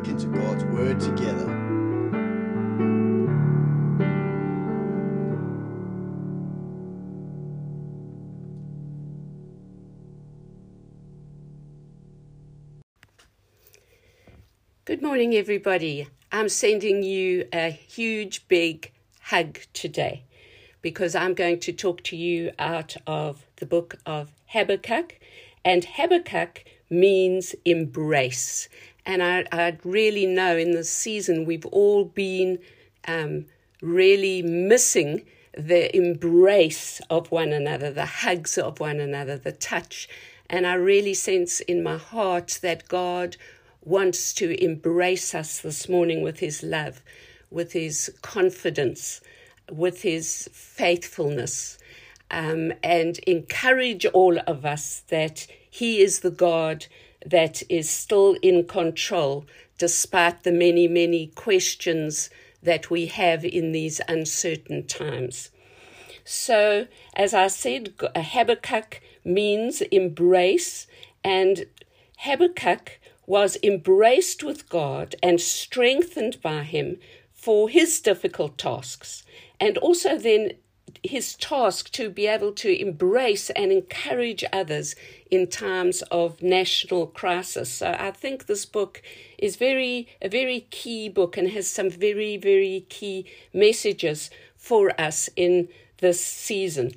look into God's Word together. Good morning, everybody. I'm sending you a huge, big hug today because I'm going to talk to you out of the book of Habakkuk. And Habakkuk means embrace. And I, I really know in this season we've all been um, really missing the embrace of one another, the hugs of one another, the touch. And I really sense in my heart that God wants to embrace us this morning with his love, with his confidence, with his faithfulness, um, and encourage all of us that he is the God that is still in control despite the many, many questions that we have in these uncertain times. So, as I said, Habakkuk means embrace, and Habakkuk was embraced with God and strengthened by Him for his difficult tasks, and also then his task to be able to embrace and encourage others in times of national crisis. So I think this book is very a very key book and has some very very key messages for us in this season.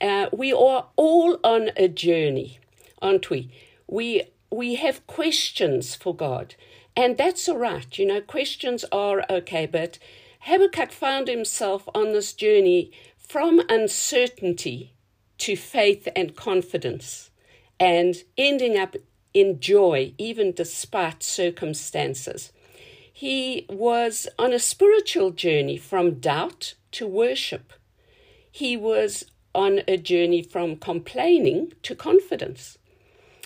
Uh, we are all on a journey, aren't we? We we have questions for God. And that's all right. You know, questions are okay. But Habakkuk found himself on this journey from uncertainty to faith and confidence and ending up in joy, even despite circumstances. He was on a spiritual journey from doubt to worship. He was on a journey from complaining to confidence.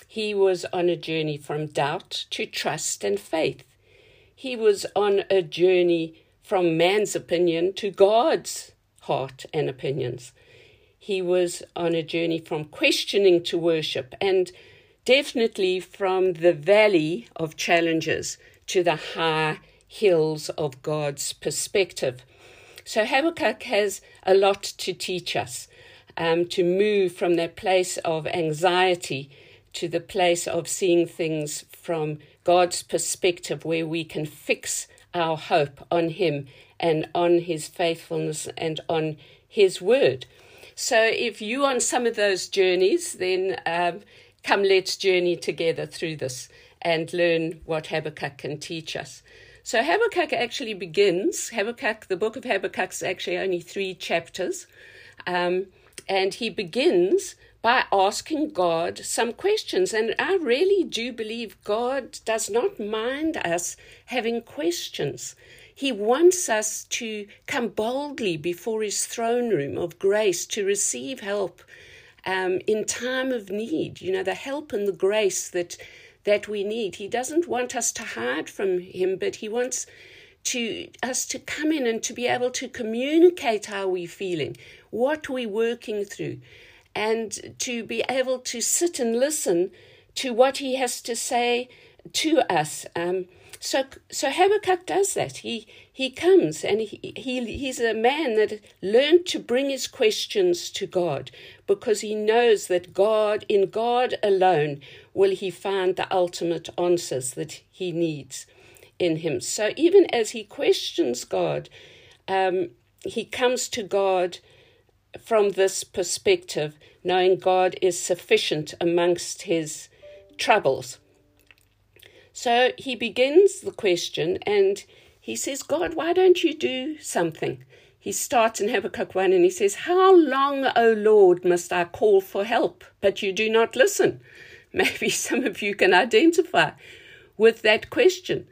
He was on a journey from doubt to trust and faith. He was on a journey from man's opinion to God's heart and opinions. He was on a journey from questioning to worship and definitely from the valley of challenges to the high hills of God's perspective. So Habakkuk has a lot to teach us um, to move from that place of anxiety to the place of seeing things from God's perspective, where we can fix our hope on Him and on His faithfulness and on His word. So, if you on some of those journeys, then um, come let's journey together through this and learn what Habakkuk can teach us. So, Habakkuk actually begins, Habakkuk, the book of Habakkuk is actually only three chapters, um, and he begins by asking God some questions. And I really do believe God does not mind us having questions. He wants us to come boldly before His throne room of grace to receive help um, in time of need. You know, the help and the grace that that we need. He doesn't want us to hide from Him, but He wants to us to come in and to be able to communicate how we're feeling, what we're working through and to be able to sit and listen to what he has to say to us. Um, so, so Habakkuk does that. He he comes and he, he he's a man that learned to bring his questions to God because he knows that God, in God alone, will he find the ultimate answers that he needs in him. So even as he questions God, um, he comes to God from this perspective, knowing God is sufficient amongst his troubles. So he begins the question and he says, God, why don't you do something? He starts in Habakkuk 1 and he says, How long, O Lord, must I call for help, but you do not listen? Maybe some of you can identify with that question.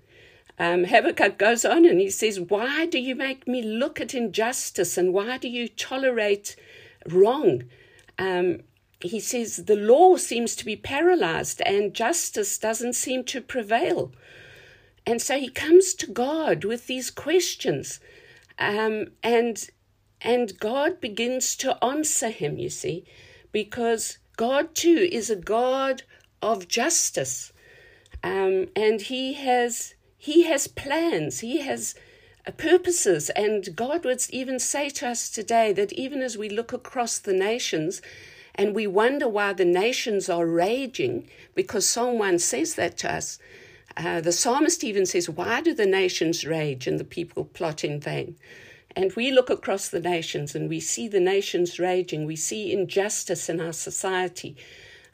Um, Habakkuk goes on and he says, Why do you make me look at injustice and why do you tolerate wrong? Um, he says, The law seems to be paralyzed and justice doesn't seem to prevail. And so he comes to God with these questions. Um, and and God begins to answer him, you see, because God too is a God of justice. Um, and he has he has plans. He has uh, purposes. And God would even say to us today that even as we look across the nations and we wonder why the nations are raging, because someone says that to us, uh, the psalmist even says, Why do the nations rage and the people plot in vain? And we look across the nations and we see the nations raging. We see injustice in our society.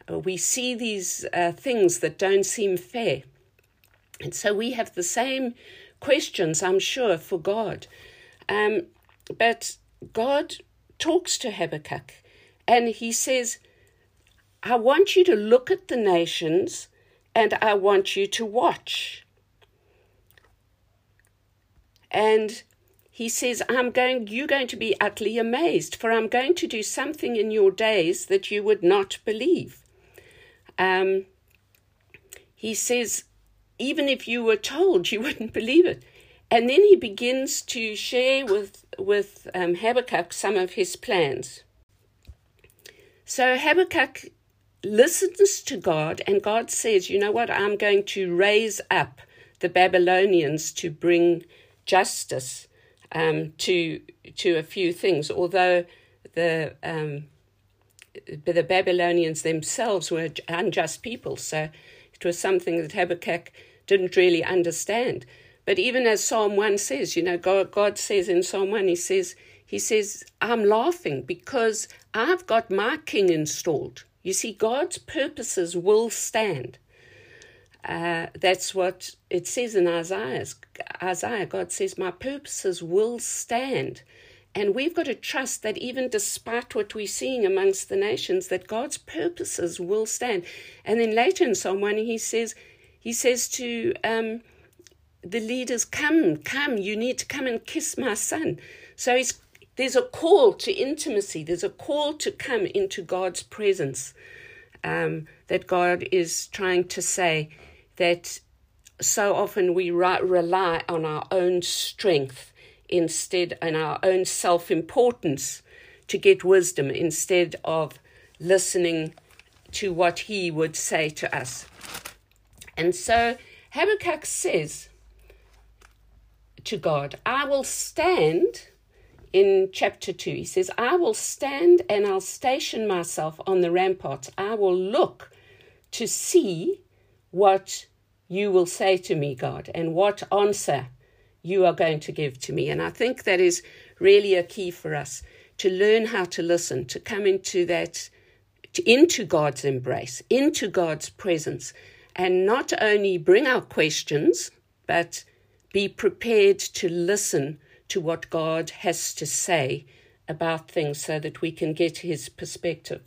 Uh, we see these uh, things that don't seem fair. And so we have the same questions, I'm sure, for God. Um, but God talks to Habakkuk and he says, I want you to look at the nations and I want you to watch. And he says, I'm going, you're going to be utterly amazed, for I'm going to do something in your days that you would not believe. Um, he says, even if you were told, you wouldn't believe it. And then he begins to share with, with um, Habakkuk some of his plans. So Habakkuk listens to God, and God says, You know what? I'm going to raise up the Babylonians to bring justice um, to, to a few things, although the, um, the Babylonians themselves were unjust people. So it was something that Habakkuk didn't really understand. But even as Psalm 1 says, you know, God, God says in Psalm 1, He says, He says, I'm laughing because I've got my king installed. You see, God's purposes will stand. Uh, that's what it says in Isaiah. Isaiah, God says, My purposes will stand. And we've got to trust that even despite what we're seeing amongst the nations, that God's purposes will stand. And then later in Psalm 1, he says, he says to um, the leaders, Come, come, you need to come and kiss my son. So there's a call to intimacy, there's a call to come into God's presence. Um, that God is trying to say that so often we rely on our own strength instead and our own self importance to get wisdom instead of listening to what he would say to us. And so Habakkuk says to God, I will stand in chapter 2. He says, I will stand and I'll station myself on the ramparts. I will look to see what you will say to me, God, and what answer you are going to give to me. And I think that is really a key for us to learn how to listen, to come into that, into God's embrace, into God's presence, and not only bring our questions, but be prepared to listen to what God has to say about things so that we can get his perspective.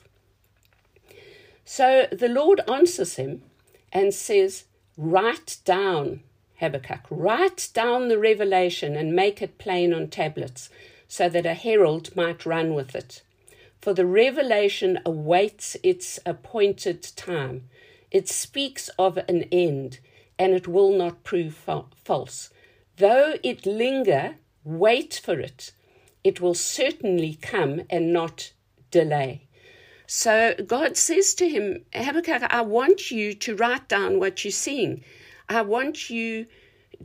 So the Lord answers him and says, Write down, Habakkuk, write down the revelation and make it plain on tablets, so that a herald might run with it. For the revelation awaits its appointed time. It speaks of an end, and it will not prove fa- false. Though it linger, wait for it. It will certainly come and not delay. So God says to him, Habakkuk, I want you to write down what you're seeing. I want you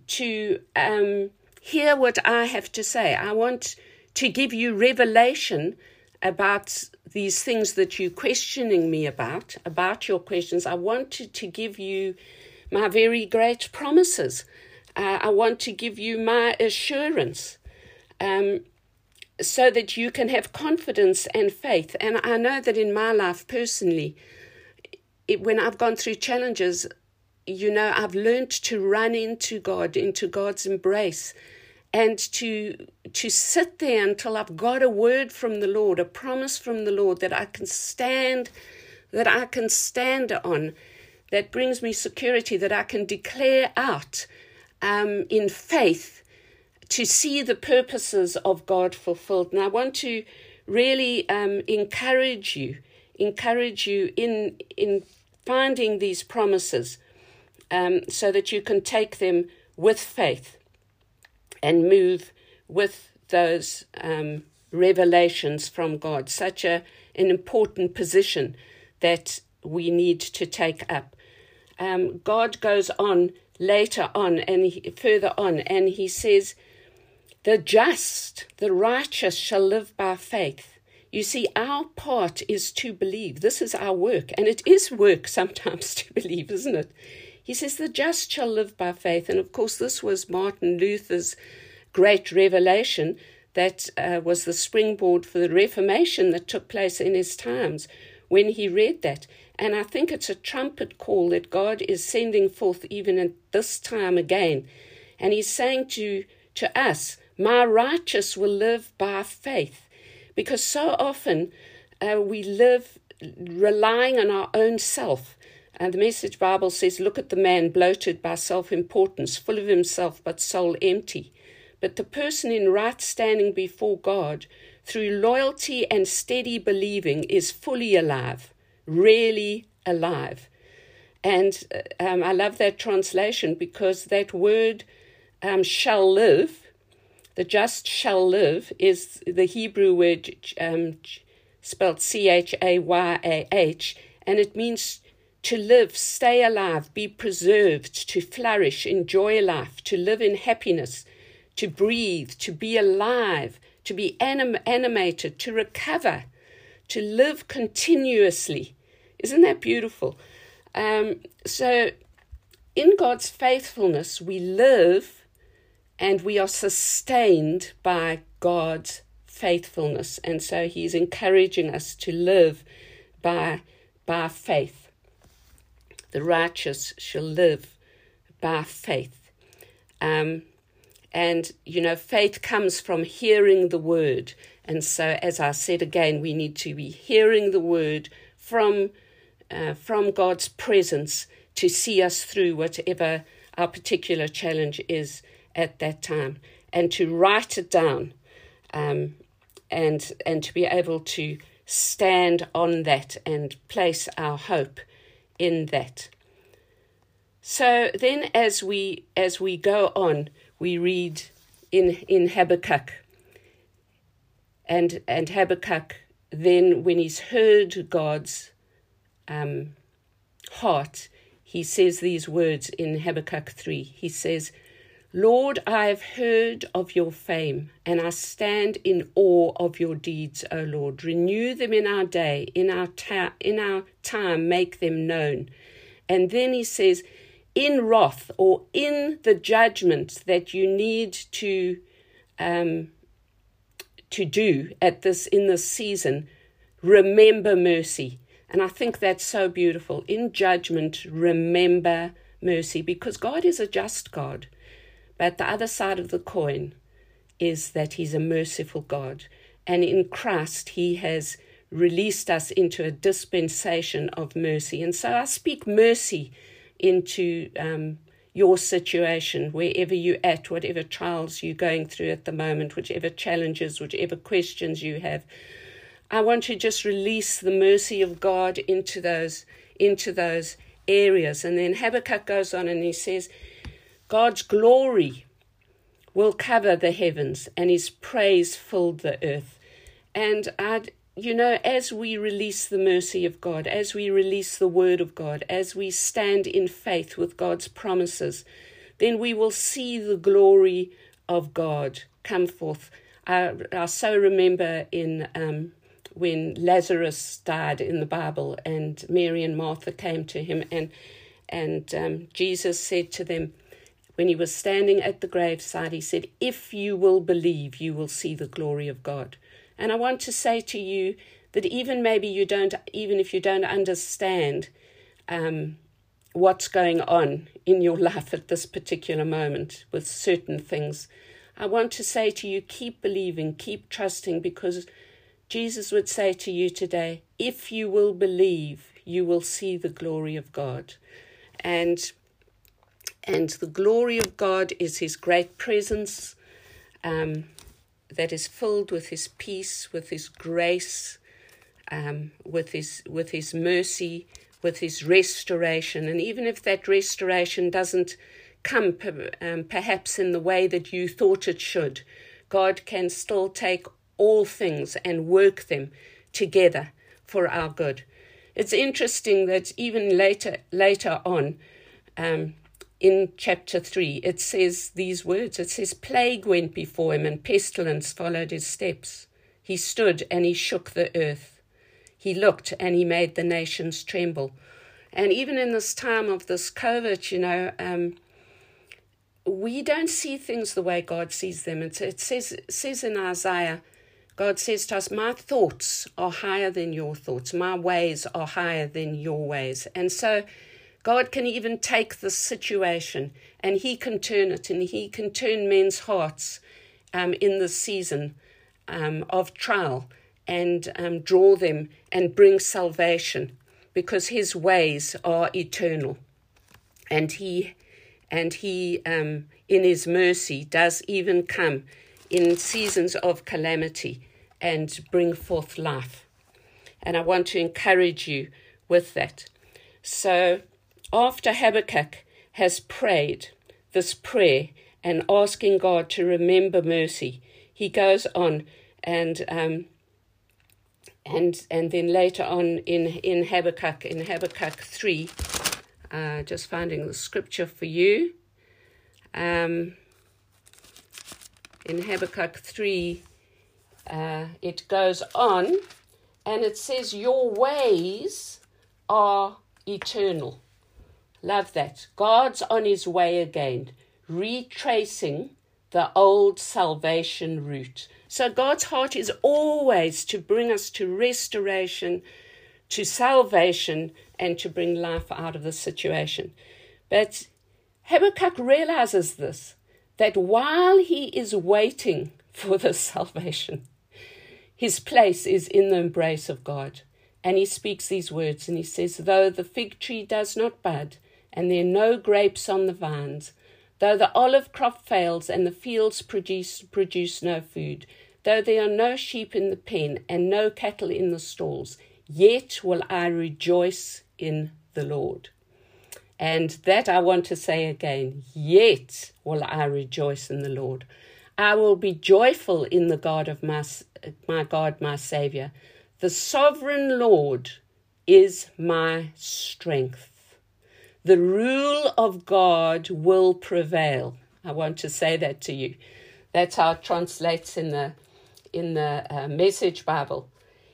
to um, hear what I have to say. I want to give you revelation about these things that you're questioning me about, about your questions. I wanted to give you my very great promises. Uh, I want to give you my assurance um, so that you can have confidence and faith. And I know that in my life personally, it, when I've gone through challenges, you know, I've learned to run into God, into God's embrace and to to sit there until I've got a word from the Lord, a promise from the Lord that I can stand that I can stand on that brings me security that I can declare out um, in faith to see the purposes of God fulfilled. And I want to really um, encourage you, encourage you in in finding these promises, um, so that you can take them with faith and move with those um, revelations from God. Such a, an important position that we need to take up. Um, God goes on later on and he, further on, and he says, The just, the righteous shall live by faith. You see, our part is to believe. This is our work, and it is work sometimes to believe, isn't it? He says, The just shall live by faith. And of course, this was Martin Luther's great revelation that uh, was the springboard for the Reformation that took place in his times when he read that. And I think it's a trumpet call that God is sending forth even at this time again. And he's saying to, to us, My righteous will live by faith. Because so often uh, we live relying on our own self. And the Message Bible says, Look at the man bloated by self importance, full of himself, but soul empty. But the person in right standing before God, through loyalty and steady believing, is fully alive, really alive. And uh, um, I love that translation because that word um, shall live, the just shall live, is the Hebrew word um, spelled C H A Y A H, and it means to live, stay alive, be preserved, to flourish, enjoy life, to live in happiness to breathe, to be alive, to be anim- animated, to recover, to live continuously. Isn't that beautiful? Um, so, in God's faithfulness, we live and we are sustained by God's faithfulness. And so, He's encouraging us to live by, by faith. The righteous shall live by faith. Um, and, you know, faith comes from hearing the word. And so, as I said again, we need to be hearing the word from, uh, from God's presence to see us through whatever our particular challenge is at that time and to write it down um, and, and to be able to stand on that and place our hope in that. So then as we as we go on, we read in, in Habakkuk. And, and Habakkuk, then, when he's heard God's um, heart, he says these words in Habakkuk 3. He says, Lord, I have heard of your fame, and I stand in awe of your deeds, O Lord. Renew them in our day, in our, ta- in our time, make them known. And then he says, in wrath or in the judgment that you need to um, to do at this in this season, remember mercy. And I think that's so beautiful. In judgment, remember mercy because God is a just God. But the other side of the coin is that He's a merciful God. And in Christ, He has released us into a dispensation of mercy. And so I speak mercy into um, your situation, wherever you're at, whatever trials you're going through at the moment, whichever challenges, whichever questions you have. I want to just release the mercy of God into those into those areas. And then Habakkuk goes on and he says, God's glory will cover the heavens and his praise filled the earth. And I'd you know, as we release the mercy of God, as we release the word of God, as we stand in faith with God's promises, then we will see the glory of God come forth. I, I so remember in um, when Lazarus died in the Bible, and Mary and Martha came to him, and and um, Jesus said to them, when he was standing at the graveside, he said, "If you will believe, you will see the glory of God." And I want to say to you that even maybe you don't, even if you don't understand um, what's going on in your life at this particular moment with certain things, I want to say to you keep believing, keep trusting, because Jesus would say to you today, if you will believe, you will see the glory of God. And and the glory of God is his great presence. Um, that is filled with His peace, with His grace, um, with His with His mercy, with His restoration, and even if that restoration doesn't come um, perhaps in the way that you thought it should, God can still take all things and work them together for our good. it's interesting that even later later on, um, in chapter 3, it says these words it says, Plague went before him, and pestilence followed his steps. He stood and he shook the earth. He looked and he made the nations tremble. And even in this time of this COVID, you know, um, we don't see things the way God sees them. It, it says, it says in Isaiah, God says to us, My thoughts are higher than your thoughts, my ways are higher than your ways. And so God can even take this situation and He can turn it and He can turn men's hearts um, in this season um, of trial and um, draw them and bring salvation because His ways are eternal. And He and He, um, in His mercy, does even come in seasons of calamity and bring forth life. And I want to encourage you with that. So, after Habakkuk has prayed this prayer and asking God to remember mercy, he goes on and um, and and then later on in in Habakkuk in Habakkuk three, uh, just finding the scripture for you. Um, in Habakkuk three, uh, it goes on, and it says, "Your ways are eternal." Love that. God's on his way again, retracing the old salvation route. So God's heart is always to bring us to restoration, to salvation, and to bring life out of the situation. But Habakkuk realizes this that while he is waiting for the salvation, his place is in the embrace of God. And he speaks these words and he says, Though the fig tree does not bud, and there are no grapes on the vines. Though the olive crop fails and the fields produce, produce no food, though there are no sheep in the pen and no cattle in the stalls, yet will I rejoice in the Lord. And that I want to say again yet will I rejoice in the Lord. I will be joyful in the God of my, my God, my Saviour. The sovereign Lord is my strength. The rule of God will prevail. I want to say that to you. That's how it translates in the in the uh, Message Bible.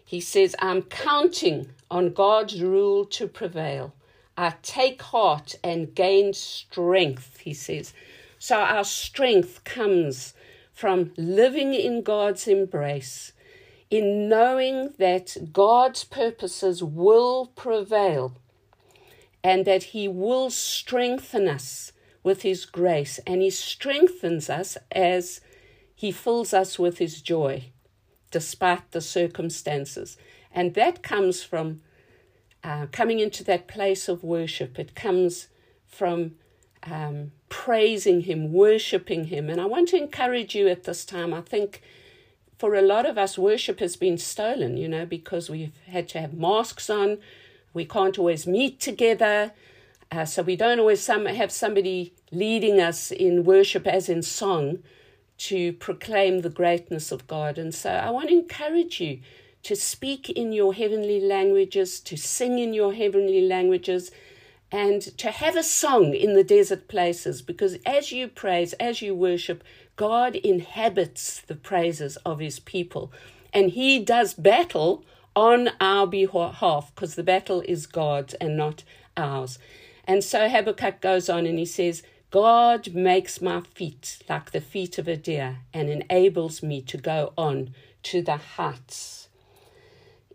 He says, "I'm counting on God's rule to prevail. I take heart and gain strength." He says. So our strength comes from living in God's embrace, in knowing that God's purposes will prevail and that He will strengthen us with His grace, and He strengthens us as He fills us with His joy, despite the circumstances. And that comes from uh, coming into that place of worship. It comes from um, praising Him, worshiping Him. And I want to encourage you at this time. I think for a lot of us, worship has been stolen, you know, because we've had to have masks on we can't always meet together. Uh, so we don't always some, have somebody leading us in worship as in song to proclaim the greatness of God. And so I want to encourage you to speak in your heavenly languages, to sing in your heavenly languages, and to have a song in the desert places because as you praise, as you worship, God inhabits the praises of his people. And he does battle on our behalf because the battle is God's and not ours. And so Habakkuk goes on and he says, God makes my feet like the feet of a deer and enables me to go on to the heights.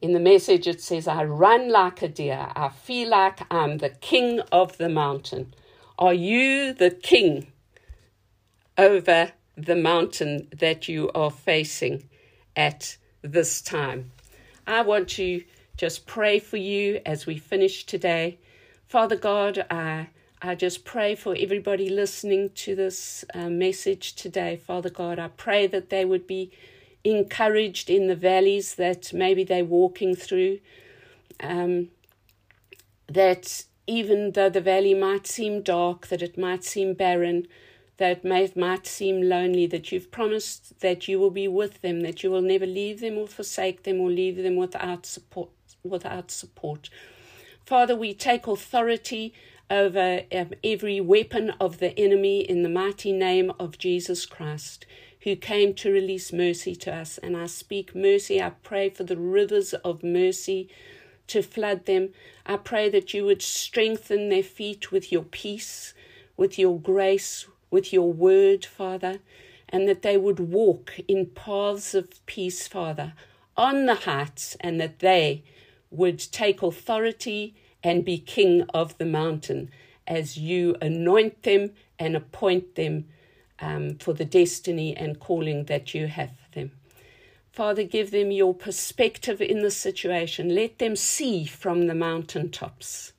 In the message, it says, I run like a deer. I feel like I'm the king of the mountain. Are you the king over the mountain that you are facing at this time? I want to just pray for you as we finish today. Father God, I, I just pray for everybody listening to this uh, message today. Father God, I pray that they would be encouraged in the valleys that maybe they're walking through. Um, that even though the valley might seem dark, that it might seem barren, that may, might seem lonely, that you've promised that you will be with them, that you will never leave them or forsake them or leave them without support. Without support. Father, we take authority over um, every weapon of the enemy in the mighty name of Jesus Christ, who came to release mercy to us. And I speak mercy. I pray for the rivers of mercy to flood them. I pray that you would strengthen their feet with your peace, with your grace, with your word, Father, and that they would walk in paths of peace, Father, on the heights, and that they would take authority and be king of the mountain as you anoint them and appoint them um, for the destiny and calling that you have for them. Father, give them your perspective in the situation. Let them see from the mountaintops.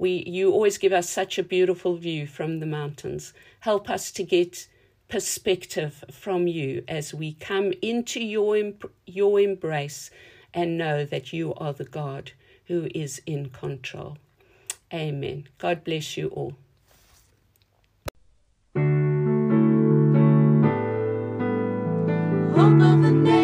We, you always give us such a beautiful view from the mountains. Help us to get perspective from you as we come into your, your embrace and know that you are the God who is in control. Amen. God bless you all. Hope of the